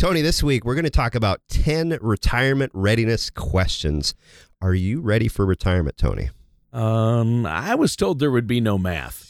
Tony, this week we're going to talk about 10 retirement readiness questions. Are you ready for retirement, Tony? Um, I was told there would be no math.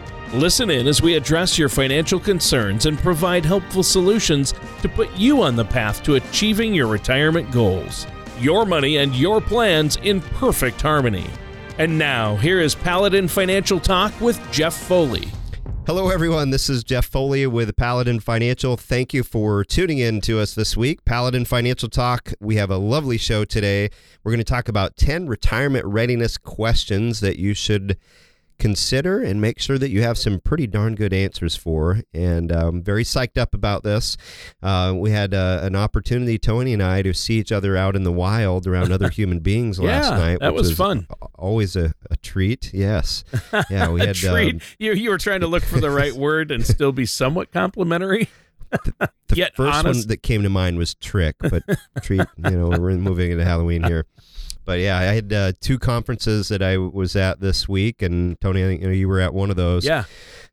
Listen in as we address your financial concerns and provide helpful solutions to put you on the path to achieving your retirement goals. Your money and your plans in perfect harmony. And now, here is Paladin Financial Talk with Jeff Foley. Hello, everyone. This is Jeff Foley with Paladin Financial. Thank you for tuning in to us this week. Paladin Financial Talk. We have a lovely show today. We're going to talk about 10 retirement readiness questions that you should consider and make sure that you have some pretty darn good answers for. And I'm very psyched up about this. Uh, we had uh, an opportunity, Tony and I, to see each other out in the wild around other human beings yeah, last night. That was, was, fun. Always a, a treat. Yes. Yeah, we had treat. Um, you you were trying to look for the right word and still be somewhat complimentary. The, the Yet first honest. one that came to mind was trick, but treat. You know, we're moving into Halloween here but yeah, I had uh, two conferences that I was at this week, and Tony, I think you, know, you were at one of those. Yeah,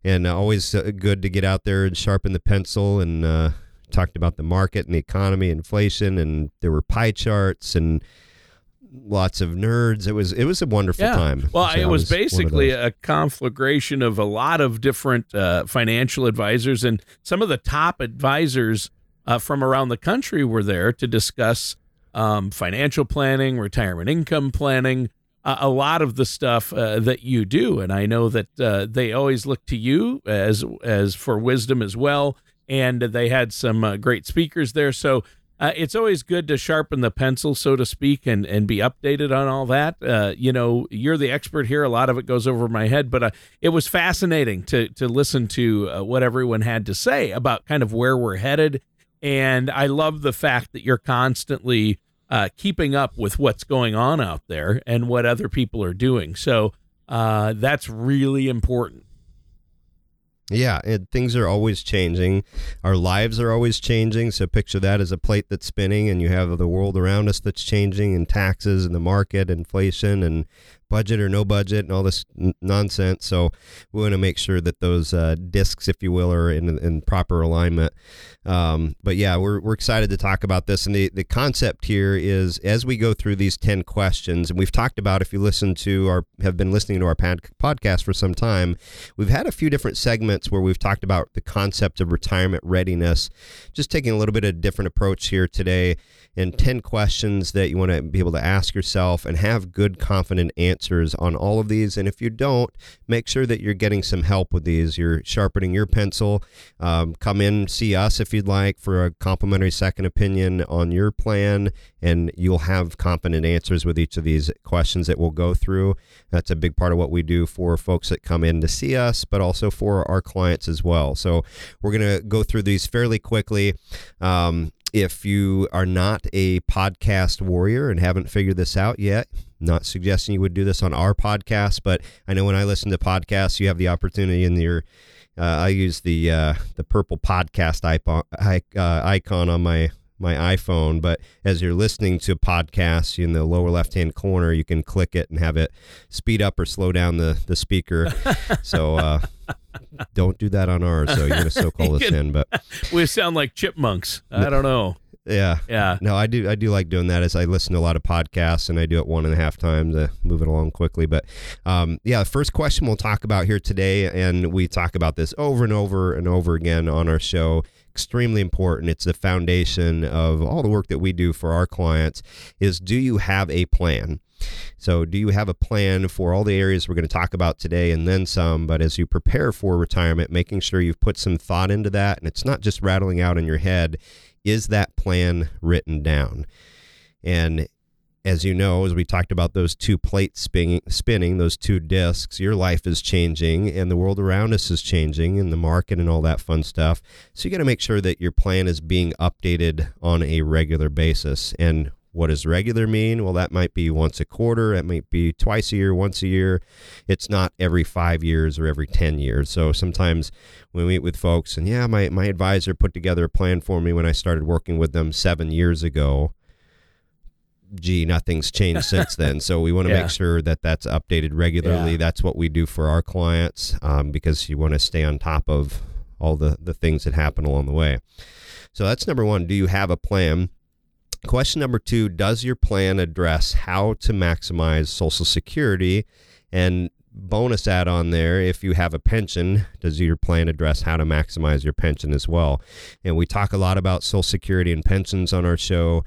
and uh, always uh, good to get out there and sharpen the pencil and uh, talked about the market and the economy, inflation, and there were pie charts and lots of nerds. It was it was a wonderful yeah. time. Well, So it I was basically a conflagration of a lot of different uh, financial advisors, and some of the top advisors uh, from around the country were there to discuss um, financial planning, retirement income planning, a lot of the stuff uh, that you do. And I know that uh, they always look to you as as for wisdom as well. And they had some uh, great speakers there, so uh, it's always good to sharpen the pencil, so to speak, and and be updated on all that. Uh, you know, you're the expert here. A lot of it goes over my head, but it was fascinating to to listen to what everyone had to say about kind of where we're headed. And I love the fact that you're constantly uh, keeping up with what's going on out there and what other people are doing. So uh, that's really important. Yeah, and things are always changing. Our lives are always changing. So picture that as a plate that's spinning, and you have the world around us that's changing, and taxes, and the market, inflation, and budget or no budget, and all this n- nonsense. So we want to make sure that those uh, discs, if you will, are in, in proper alignment. Um, but yeah, we're, we're excited to talk about this. And the, the concept here is as we go through these 10 questions, and we've talked about, if you listen to our, have been listening to our pod, podcast for some time, we've had a few different segments where we've talked about the concept of retirement readiness, just taking a little bit of a different approach here today and 10 questions that you want to be able to ask yourself and have good, confident answers on all of these. And if you don't, make sure that you're getting some help with these. You're sharpening your pencil. Um, come in, see us if you'd like for a complimentary second opinion on your plan, and you'll have confident answers with each of these questions that we'll go through. That's a big part of what we do for folks that come in to see us, but also for our clients as well. So we're going to go through these fairly quickly. Um, if you are not a podcast warrior and haven't figured this out yet, not suggesting you would do this on our podcast, but I know when I listen to podcasts, you have the opportunity in your. Uh, I use the uh, the purple podcast icon, uh, icon on my my iPhone, but as you're listening to podcasts in the lower left hand corner, you can click it and have it speed up or slow down the the speaker. so uh, don't do that on ours. So you're gonna soak all this in, but We sound like chipmunks. I don't know. Yeah, Yeah. no, I do. I do like doing that. As I listen to a lot of podcasts, and I do it one and a half times to move it along quickly. But um, yeah, the first question we'll talk about here today, and we talk about this over and over and over again on our show. Extremely important. It's the foundation of all the work that we do for our clients. Is do you have a plan? So, do you have a plan for all the areas we're going to talk about today and then some? But as you prepare for retirement, making sure you've put some thought into that and it's not just rattling out in your head. Is that plan written down? And as you know, as we talked about those two plates spinning, spinning, those two discs, your life is changing and the world around us is changing and the market and all that fun stuff. So you got to make sure that your plan is being updated on a regular basis. And What does regular mean? Well, that might be once a quarter, it might be twice a year, once a year. It's not every five years or every 10 years. So sometimes we meet with folks, and yeah, my, my advisor put together a plan for me when I started working with them seven years ago gee, nothing's changed since then. So we want to Yeah. make sure that that's updated regularly. Yeah. That's what we do for our clients um, because you want to stay on top of all the, the things that happen along the way. So that's number one. Do you have a plan? Question number two Does your plan address how to maximize Social Security? And bonus add on there if you have a pension, does your plan address how to maximize your pension as well? And we talk a lot about Social Security and pensions on our show.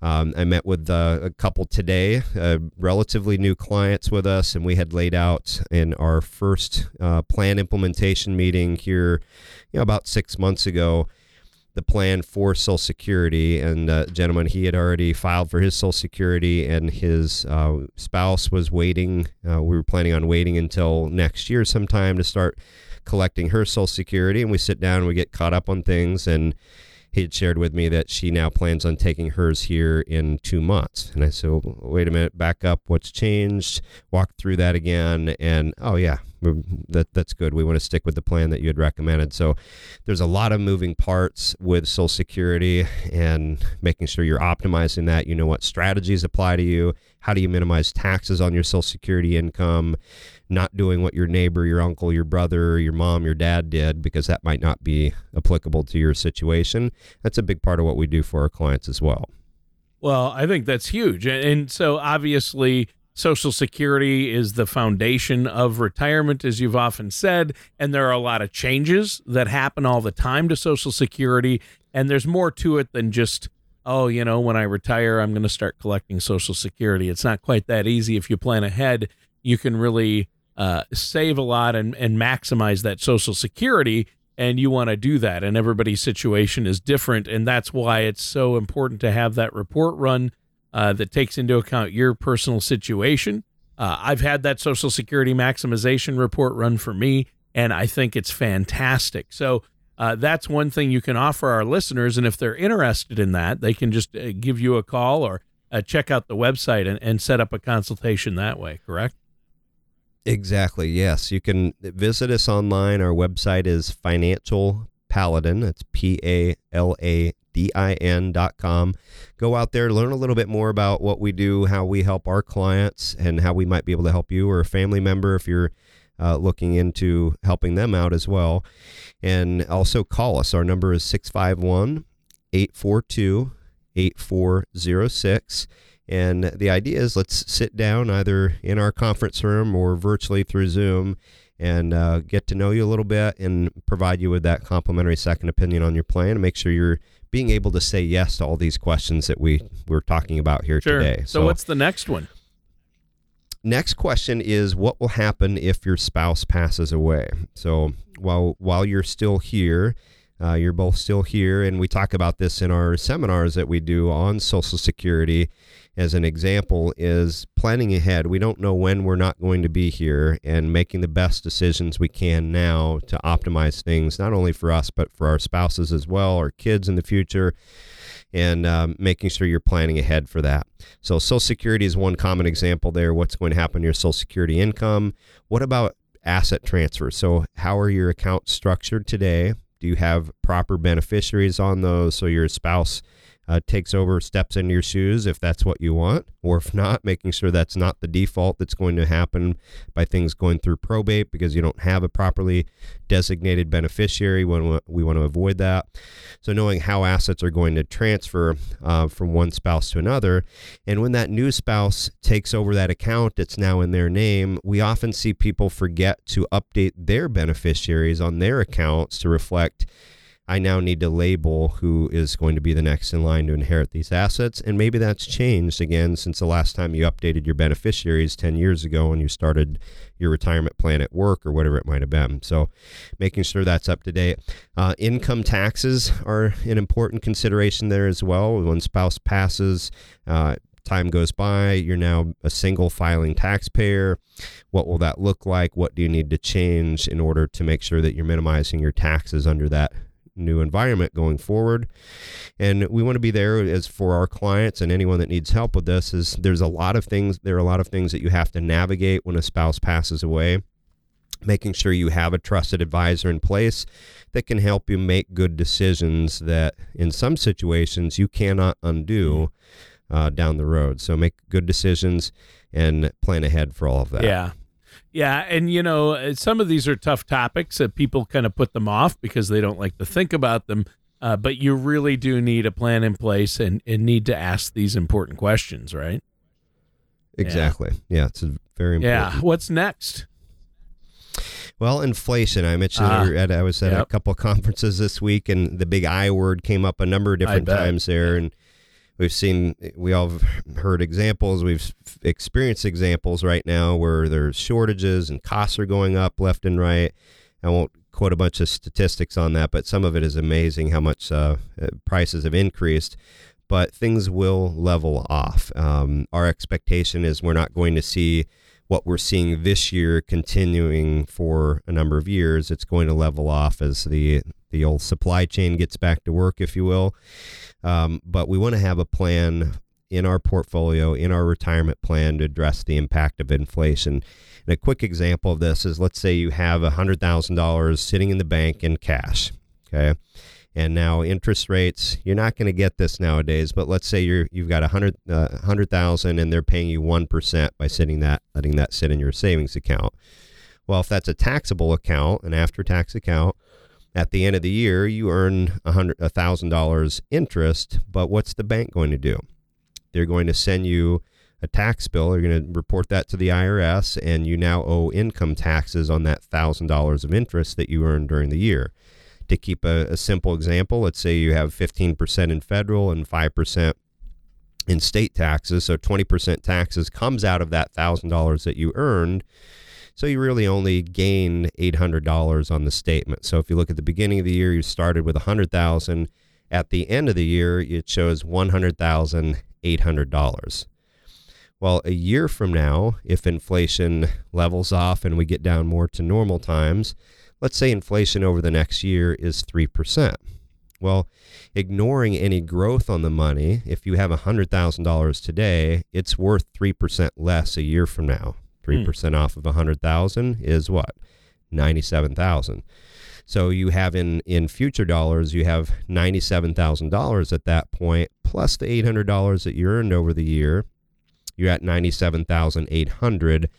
Um, I met with uh, a couple today, uh, relatively new clients with us, and we had laid out in our first uh, plan implementation meeting here, you know, about six months ago the plan for Social Security. And uh, gentleman, he had already filed for his Social Security, and his uh, spouse was waiting. Uh, we were planning on waiting until next year sometime to start collecting her Social Security. And we sit down, and we get caught up on things, and he had shared with me that she now plans on taking hers here in two months. And I said, well, wait a minute, back up. What's changed? Walk through that again. And oh, yeah, that, that's good. We want to stick with the plan that you had recommended. So there's a lot of moving parts with Social Security and making sure you're optimizing that. You know what strategies apply to you. How do you minimize taxes on your Social Security income? Not doing what your neighbor, your uncle, your brother, your mom, your dad did because that might not be applicable to your situation. That's a big part of what we do for our clients as well. Well, I think that's huge. And, so obviously, Social Security is the foundation of retirement, as you've often said. And there are a lot of changes that happen all the time to Social Security. And there's more to it than just, oh, you know, when I retire, I'm going to start collecting Social Security. It's not quite that easy. If you plan ahead, you can really uh, save a lot and, and maximize that Social Security and you want to do that and everybody's situation is different and that's why it's so important to have that report run uh, that takes into account your personal situation. Uh, i've had that social security maximization report run for me and i think it's fantastic. So uh, that's one thing you can offer our listeners and if they're interested in that they can just uh, give you a call or uh, check out the website and, and set up a consultation that way correct Exactly. Yes. You can visit us online. Our website is Financial Paladin. It's P A L A D I N dot com. Go out there, learn a little bit more about what we do, how we help our clients, and how we might be able to help you or a family member if you're uh, looking into helping them out as well. And also call us. Our number is 651 842 8406. And the idea is let's sit down either in our conference room or virtually through Zoom and uh, get to know you a little bit and provide you with that complimentary second opinion on your plan and make sure you're being able to say yes to all these questions that we we're talking about here sure. today. so what's the next one? Next question is what will happen if your spouse passes away? So while while you're still here uh, you're both still here and we talk about this in our seminars that we do on social security as an example is planning ahead we don't know when we're not going to be here and making the best decisions we can now to optimize things not only for us but for our spouses as well our kids in the future and um, making sure you're planning ahead for that. So, Social Security is one common example there. What's going to happen to your Social Security income? What about asset transfer? So, how are your accounts structured today? Do you have proper beneficiaries on those so your spouse uh, takes over, steps into your shoes if that's what you want, or if not, making sure that's not the default that's going to happen by things going through probate because you don't have a properly designated beneficiary. When we want to avoid that, so knowing how assets are going to transfer uh, from one spouse to another, and when that new spouse takes over that account, it's now in their name. We often see people forget to update their beneficiaries on their accounts to reflect I now need to label who is going to be the next in line to inherit these assets. And maybe that's changed again since the last time you updated your beneficiaries 10 years ago when you started your retirement plan at work or whatever it might have been. So making sure that's up to date. Uh, income taxes are an important consideration there as well. When spouse passes, uh, time goes by, you're now a single filing taxpayer. What will that look like? What do you need to change in order to make sure that you're minimizing your taxes under that new environment going forward. And we want to be there as for our clients and anyone that needs help with this is there's a lot of things there are a lot of things that you have to navigate when a spouse passes away. Making sure you have a trusted advisor in place that can help you make good decisions that in some situations you cannot undo uh, down the road. So make good decisions and plan ahead for all of that. Yeah. Yeah, and you know, uh, some of these are tough topics that people kind of put them off because they don't like to think about them. Uh, but you really do need a plan in place and, and need to ask these important questions, right? Exactly. Yeah, yeah it's very important. Yeah. What's next? Well, inflation. I mentioned uh, at, I was at yep. a couple conferences this week, and the big I word came up a number of different times there, and we've seen we all heard examples we've experienced examples right now where there's shortages and costs are going up left and right. I won't quote a bunch of statistics on that but some of it is amazing how much uh, uh prices have increased but things will level off. Um, our expectation is we're not going to see what we're seeing this year continuing for a number of years. It's going to level off as the the old supply chain gets back to work if you will um, but we want to have a plan in our portfolio, in our retirement plan to address the impact of inflation. And a quick example of this is let's say you have $100,000 sitting in the bank in cash. Okay. And now interest rates, you're not going to get this nowadays, but let's say you're, you've got a hundred, uh, hundred thousand and they're paying you 1% by sitting that, letting that sit in your savings account. Well, if that's a taxable account, an after tax account, at the end of the year, you earn a hundred a thousand dollars interest, but what's the bank going to do? They're going to send you a tax bill. They're going to report that to the IRS, and you now owe income taxes on that thousand dollars of interest that you earned during the year. To keep a, a simple example, let's say you have 15% in federal and 5% in state taxes. So 20% taxes comes out of that $1,000 that you earned so you really only gain $800 on the statement. So if you look at the beginning of the year, you started with 100,000. At the end of the year, it shows $100,800. Well, a year from now, if inflation levels off and we get down more to normal times, let's say inflation over the next year is 3%. Well, ignoring any growth on the money, if you have $100,000 today, it's worth 3% less a year from now. 3% mm. off of a 100,000 is what? 97,000. So you have in in future dollars, you have $97,000 at that point plus the $800 that you earned over the year. You're at 97,800.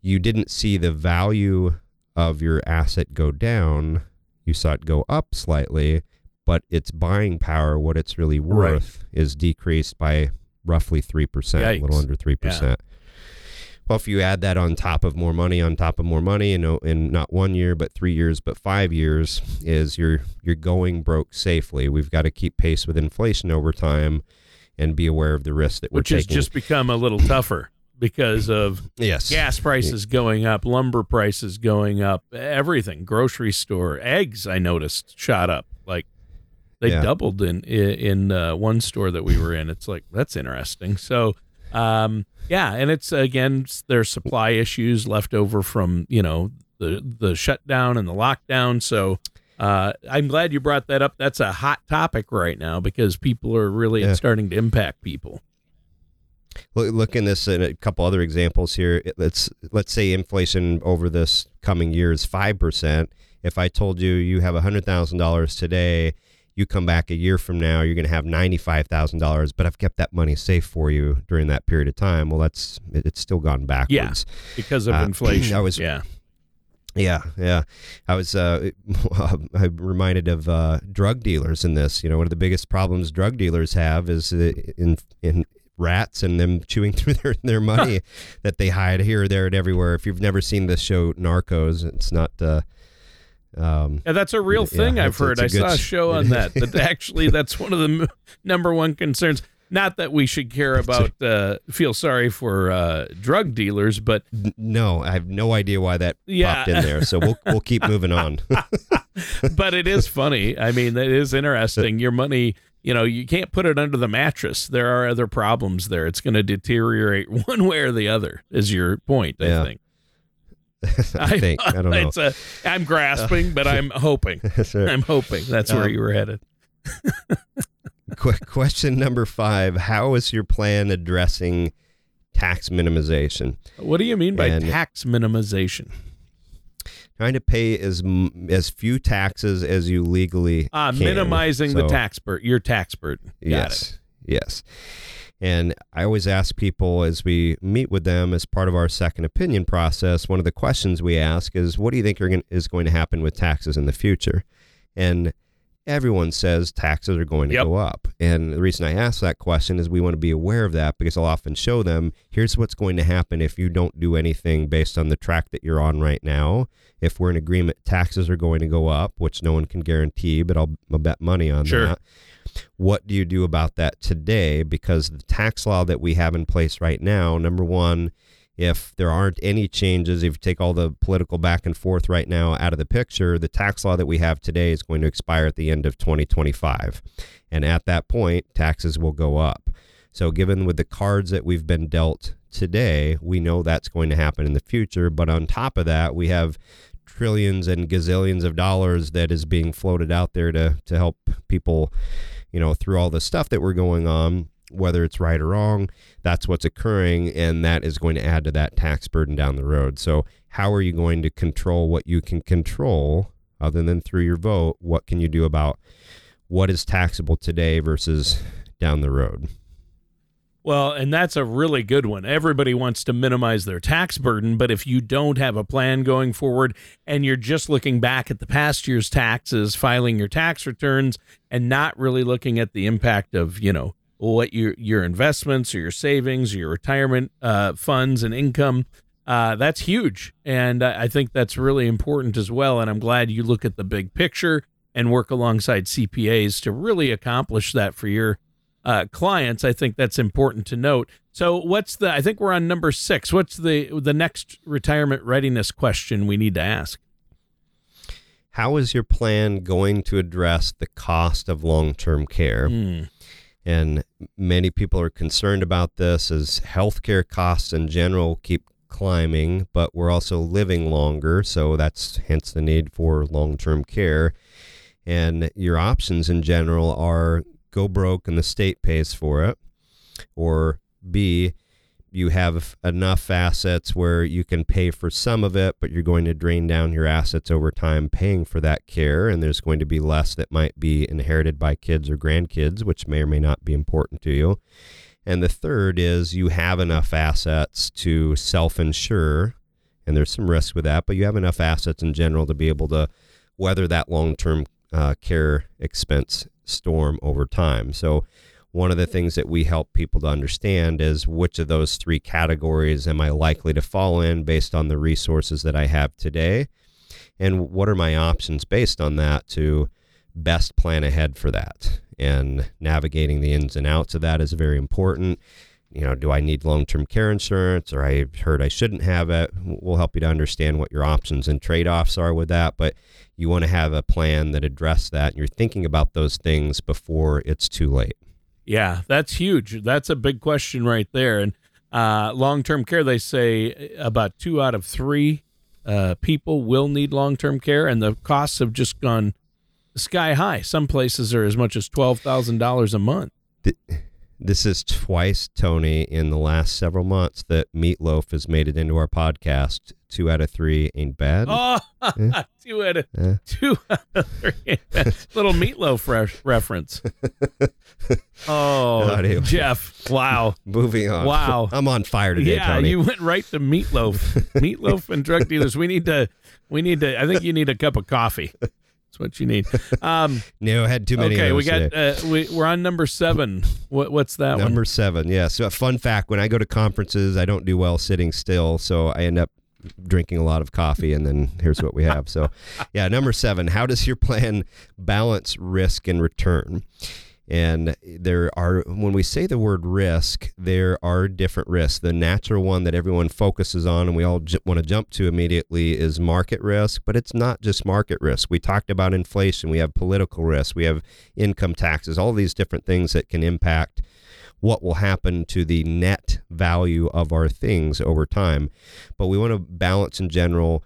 You didn't see the value of your asset go down. You saw it go up slightly, but its buying power, what it's really worth, right. is decreased by roughly 3%, a little under 3%. Yeah. Well, if you add that on top of more money, on top of more money, know, in not one year, but three years, but five years, is you're you're going broke safely. We've got to keep pace with inflation over time, and be aware of the risk that we're Which taking. Which has just become a little tougher because of yes. gas prices going up, lumber prices going up, everything. Grocery store eggs, I noticed, shot up like they yeah. doubled in in, uh, one store that we were in. It's like that's interesting. So um, yeah, and it's again there's supply issues left over from you know the the shutdown and the lockdown. So uh, I'm glad you brought that up. That's a hot topic right now because people are really yeah. starting to impact people. Look, look in this and a couple other examples here. Let's let's say inflation over this coming year is five percent. If I told you you have a hundred thousand dollars today you come back a year from now, you're going to have $95,000, but I've kept that money safe for you during that period of time. Well, that's, it's still gone backwards. Yeah, because of uh, inflation. I was, yeah. Yeah, yeah. I was uh, I'm reminded of uh, drug dealers in this. You know, one of the biggest problems drug dealers have is in in rats and them chewing through their, their money that they hide here, there, and everywhere. If you've never seen the show Narcos, it's not uh, um, yeah, that's a real thing yeah, I've heard. I saw a show on that. That actually, that's one of the m- number one concerns. Not that we should care about, uh, feel sorry for uh, drug dealers, but no, I have no idea why that yeah. popped in there. So we'll we'll keep moving on. but it is funny. I mean, it is interesting. Your money, you know, you can't put it under the mattress. There are other problems there. It's going to deteriorate one way or the other. Is your point? I yeah. think. I think. I don't know. I'm grasping, but I'm hoping. Sure. I'm hoping that's where Um, you were headed. Qu- question number five How is your plan addressing tax minimization? What do you mean by and- tax minimization? Trying to pay as as few taxes as you legally Ah, can. minimizing the tax burden. Your tax burden. Got yes, yes. And I always ask people as we meet with them as part of our second opinion process. One of the questions we ask is, "What do you think are gon- is going to happen with taxes in the future?" And everyone says taxes are going to Yep. go up. And the reason I ask that question is we want to be aware of that because I'll often show them here's what's going to happen if you don't do anything based on the track that you're on right now. If we're in agreement, taxes are going to go up, which no one can guarantee, but I'll, I'll bet money on Sure. that. What do you do about that today? Because the tax law that we have in place right now, number one, if there aren't any changes, if you take all the political back and forth right now out of the picture, the tax law that we have today is going to expire at the end of 2025. And at that point, taxes will go up. So, given with the cards that we've been dealt today, we know that's going to happen in the future. But on top of that, we have trillions and gazillions of dollars that is being floated out there to, to help people, you know, through all the stuff that we're going on, whether it's right or wrong that's what's occurring and that is going to add to that tax burden down the road. So how are you going to control what you can control other than through your vote? What can you do about what is taxable today versus down the road? Well, and that's a really good one. Everybody wants to minimize their tax burden, but if you don't have a plan going forward and you're just looking back at the past year's taxes, filing your tax returns, and not really looking at the impact of, you know, what your your investments or your savings or your retirement uh, funds and income, uh, that's huge. And I think that's really important as well. And I'm glad you look at the big picture and work alongside CPAs to really accomplish that for your uh, clients. I think that's important to note. So, what's the? I think we're on number six. What's the the next retirement readiness question we need to ask? how is your plan going to address the cost of long-term care Hmm. And many people are concerned about this as healthcare costs in general keep climbing but we're also living longer so that's hence the need for long-term care. And your options in general are go broke and the state pays for it or b you have enough assets where you can pay for some of it but you're going to drain down your assets over time paying for that care and there's going to be less that might be inherited by kids or grandkids which may or may not be important to you. And the third is you have enough assets to self-insure and there's some risk with that but you have enough assets in general to be able to weather that long-term uh, care expense storm over time. So one of the things that we help people to understand is which of those three categories am I likely to fall in based on the resources that I have today? And what are my options based on that to best plan ahead for that? And navigating the ins and outs of that is very important. You know, do I need long term care insurance or I heard I shouldn't have it? We'll help you to understand what your options and trade offs are with that. But you want to have a plan that address that. And you're thinking about those things before it's too late. Yeah, that's huge. That's a big question right there. And uh, long term care, they say about two out of three uh, people will need long term care, and the costs have just gone sky high. Some places are as much as twelve thousand dollars a month. This is twice, Tony, in the last several months that Meatloaf has made it into our podcast. Two out of three ain't bad. Oh, two out of Eh. two out of three. Little meatloaf re- reference. Oh, Anyway. Jeff! Wow, Moving on. Wow. I'm on fire today, yeah, Tony. you went right to meatloaf, meatloaf and drug dealers. We need to, we need to. I think you need a cup of coffee. That's what you need. Um, no, I had too many. okay, of we got uh, we we're on number seven. What what's that one? Number one? seven. Yeah. So, a fun fact when I go to conferences, I don't do well sitting still. So, I end up drinking a lot of coffee. And then here's what we have. So, yeah, number seven. How does your plan balance risk and return? And there are, when we say the word risk, there are different risks. The natural one that everyone focuses on and we all j- want to jump to immediately is market risk, but it's not just market risk. We talked about inflation, we have political risk, we have income taxes, all these different things that can impact what will happen to the net value of our things over time. But we want to balance in general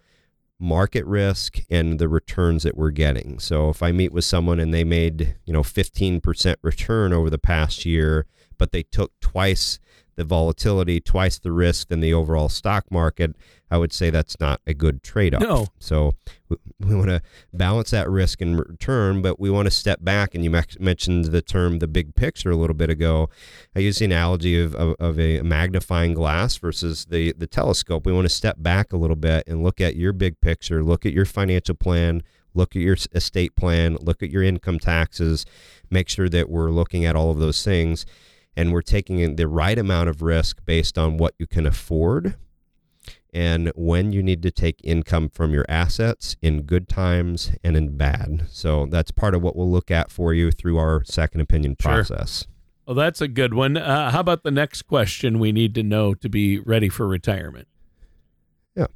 market risk and the returns that we're getting. So if I meet with someone and they made, you know, 15% return over the past year, but they took twice the volatility, twice the risk than the overall stock market, I would say that's not a good trade off. No. So we, we want to balance that risk and return, but we want to step back. And you mentioned the term the big picture a little bit ago. I use the analogy of, of, of a magnifying glass versus the, the telescope. We want to step back a little bit and look at your big picture, look at your financial plan, look at your estate plan, look at your income taxes, make sure that we're looking at all of those things and we're taking the right amount of risk based on what you can afford and when you need to take income from your assets in good times and in bad. So that's part of what we'll look at for you through our second opinion process. Sure. Well, that's a good one. Uh, how about the next question we need to know to be ready for retirement? Yeah.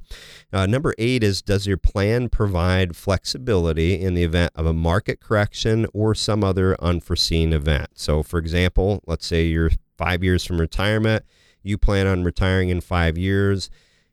Uh, number eight is Does your plan provide flexibility in the event of a market correction or some other unforeseen event? So, for example, let's say you're five years from retirement, you plan on retiring in five years,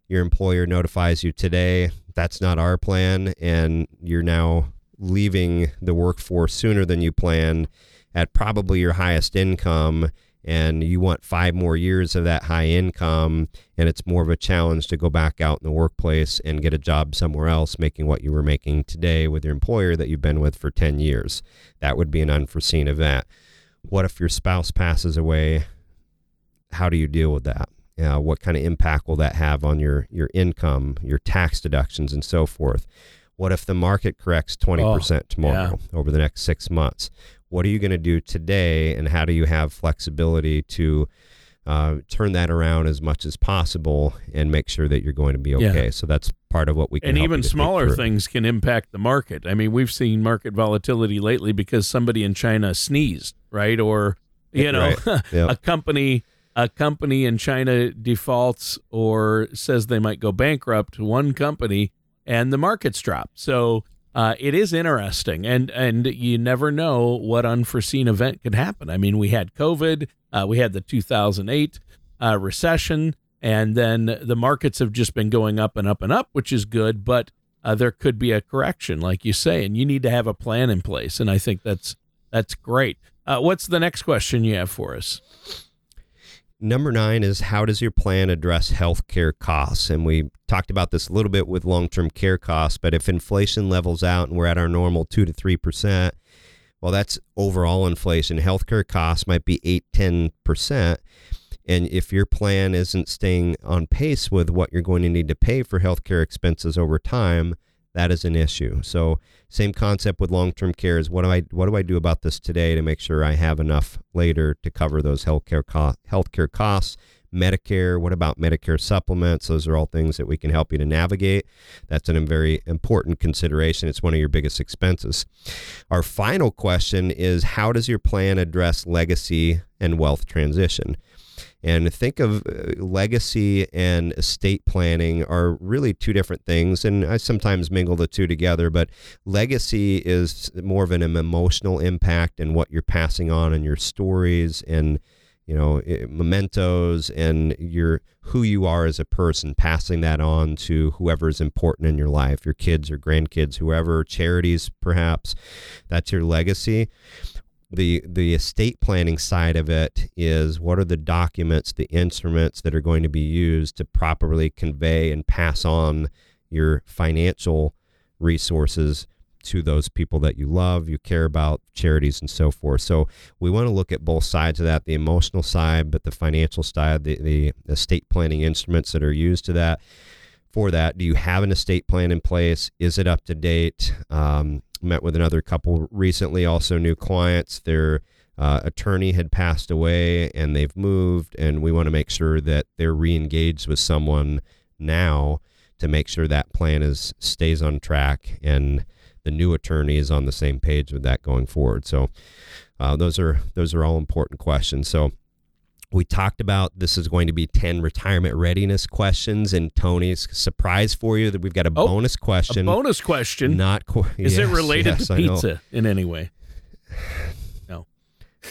your employer notifies you today, that's not our plan, and you're now leaving the workforce sooner than you planned at probably your highest income and you want five more years of that high income and it's more of a challenge to go back out in the workplace and get a job somewhere else making what you were making today with your employer that you've been with for 10 years. That would be an unforeseen event. What if your spouse passes away? How do you deal with that? Uh, what kind of impact will that have on your your income your tax deductions and so forth? What if the market corrects 20% oh, tomorrow yeah. over the next six months what are you going to do today, and how do you have flexibility to uh, turn that around as much as possible and make sure that you're going to be okay? Yeah. So that's part of what we can. And even smaller things can impact the market. I mean, we've seen market volatility lately because somebody in China sneezed, right? Or you know, right. yep. a company a company in China defaults or says they might go bankrupt. One company and the markets drop. So uh, it is interesting, and and you never know what unforeseen event could happen. I mean, we had COVID, uh, we had the 2008 uh, recession, and then the markets have just been going up and up and up, which is good. But uh, there could be a correction, like you say, and you need to have a plan in place. And I think that's that's great. Uh, what's the next question you have for us? Number nine is how does your plan address healthcare costs? And we talked about this a little bit with long term care costs, but if inflation levels out and we're at our normal 2 to 3%, well, that's overall inflation. Healthcare costs might be 8, 10%. And if your plan isn't staying on pace with what you're going to need to pay for healthcare expenses over time, that is an issue. So same concept with long-term care is what do I what do I do about this today to make sure I have enough later to cover those healthcare co- healthcare costs. Medicare, what about Medicare supplements? Those are all things that we can help you to navigate. That's a very important consideration. It's one of your biggest expenses. Our final question is how does your plan address legacy and wealth transition? And think of uh, legacy and estate planning are really two different things. And I sometimes mingle the two together, but legacy is more of an emotional impact and what you're passing on and your stories and you know mementos and your who you are as a person passing that on to whoever is important in your life your kids or grandkids whoever charities perhaps that's your legacy the the estate planning side of it is what are the documents, the instruments that are going to be used to properly convey and pass on your financial resources to those people that you love, you care about, charities and so forth. So we want to look at both sides of that, the emotional side, but the financial side, the, the estate planning instruments that are used to that for that. Do you have an estate plan in place? Is it up to date? Um, met with another couple recently, also new clients. Their uh, attorney had passed away and they've moved, and we want to make sure that they're re-engaged with someone now to make sure that plan is stays on track and the new attorney is on the same page with that going forward. So uh, those are those are all important questions. So we talked about this is going to be 10 retirement readiness questions and tony's surprise for you that we've got a oh, bonus question a bonus question not qu- is yes, it related yes, to pizza in any way no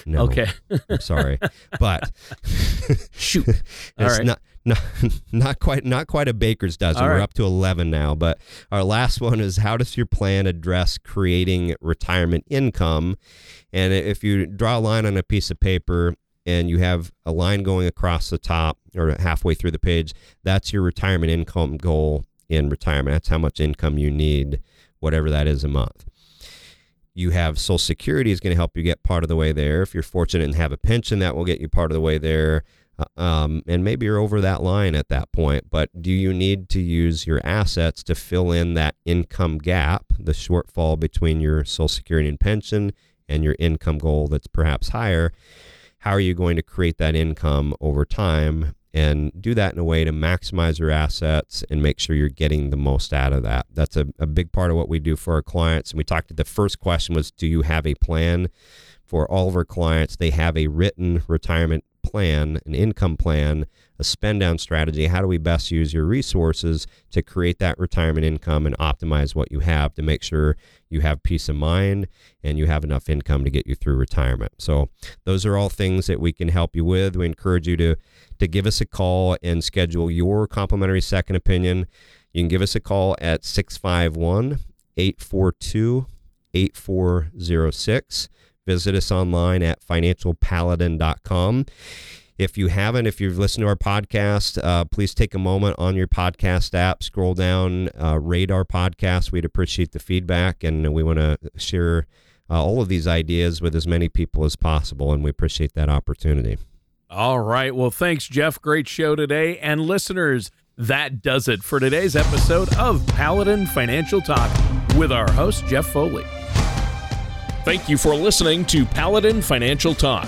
No, Okay. I'm sorry, but Shoot. it's All right. not. Not, not quite not quite a baker's dozen. All We're right. up to 11 now, but our last one is how does your plan address creating retirement income? And if you draw a line on a piece of paper and you have a line going across the top or halfway through the page, that's your retirement income goal in retirement. That's how much income you need, whatever that is a month. You have Social Security is going to help you get part of the way there. If you're fortunate and have a pension, that will get you part of the way there. Uh, Um, and maybe you're over that line at that point, but do you need to use your assets to fill in that income gap, the shortfall between your Social Security and pension and your income goal that's perhaps higher? How are you going to create that income over time and do that in a way to maximize your assets and make sure you're getting the most out of that? That's a, a big part of what we do for our clients. And we talked, to the first question was, do you have a plan? For all of our clients, they have a written retirement plan, an income plan, a spend down strategy. How do we best use your resources to create that retirement income and optimize what you have to make sure you have peace of mind and you have enough income to get you through retirement? So, those are all things that we can help you with. We encourage you to to give us a call and schedule your complimentary second opinion. You can give us a call at 651 842 8406. Visit us online at financialpaladin.com. If you haven't, if you've listened to our podcast, uh, please take a moment on your podcast app, scroll down, uh, rate our podcast. We'd appreciate the feedback, and we want to share uh, all of these ideas with as many people as possible, and we appreciate that opportunity. All right. Well, thanks, Jeff. Great show today. And listeners, that does it for today's episode of Paladin Financial Talk with our host, Jeff Foley. Thank you for listening to Paladin Financial Talk.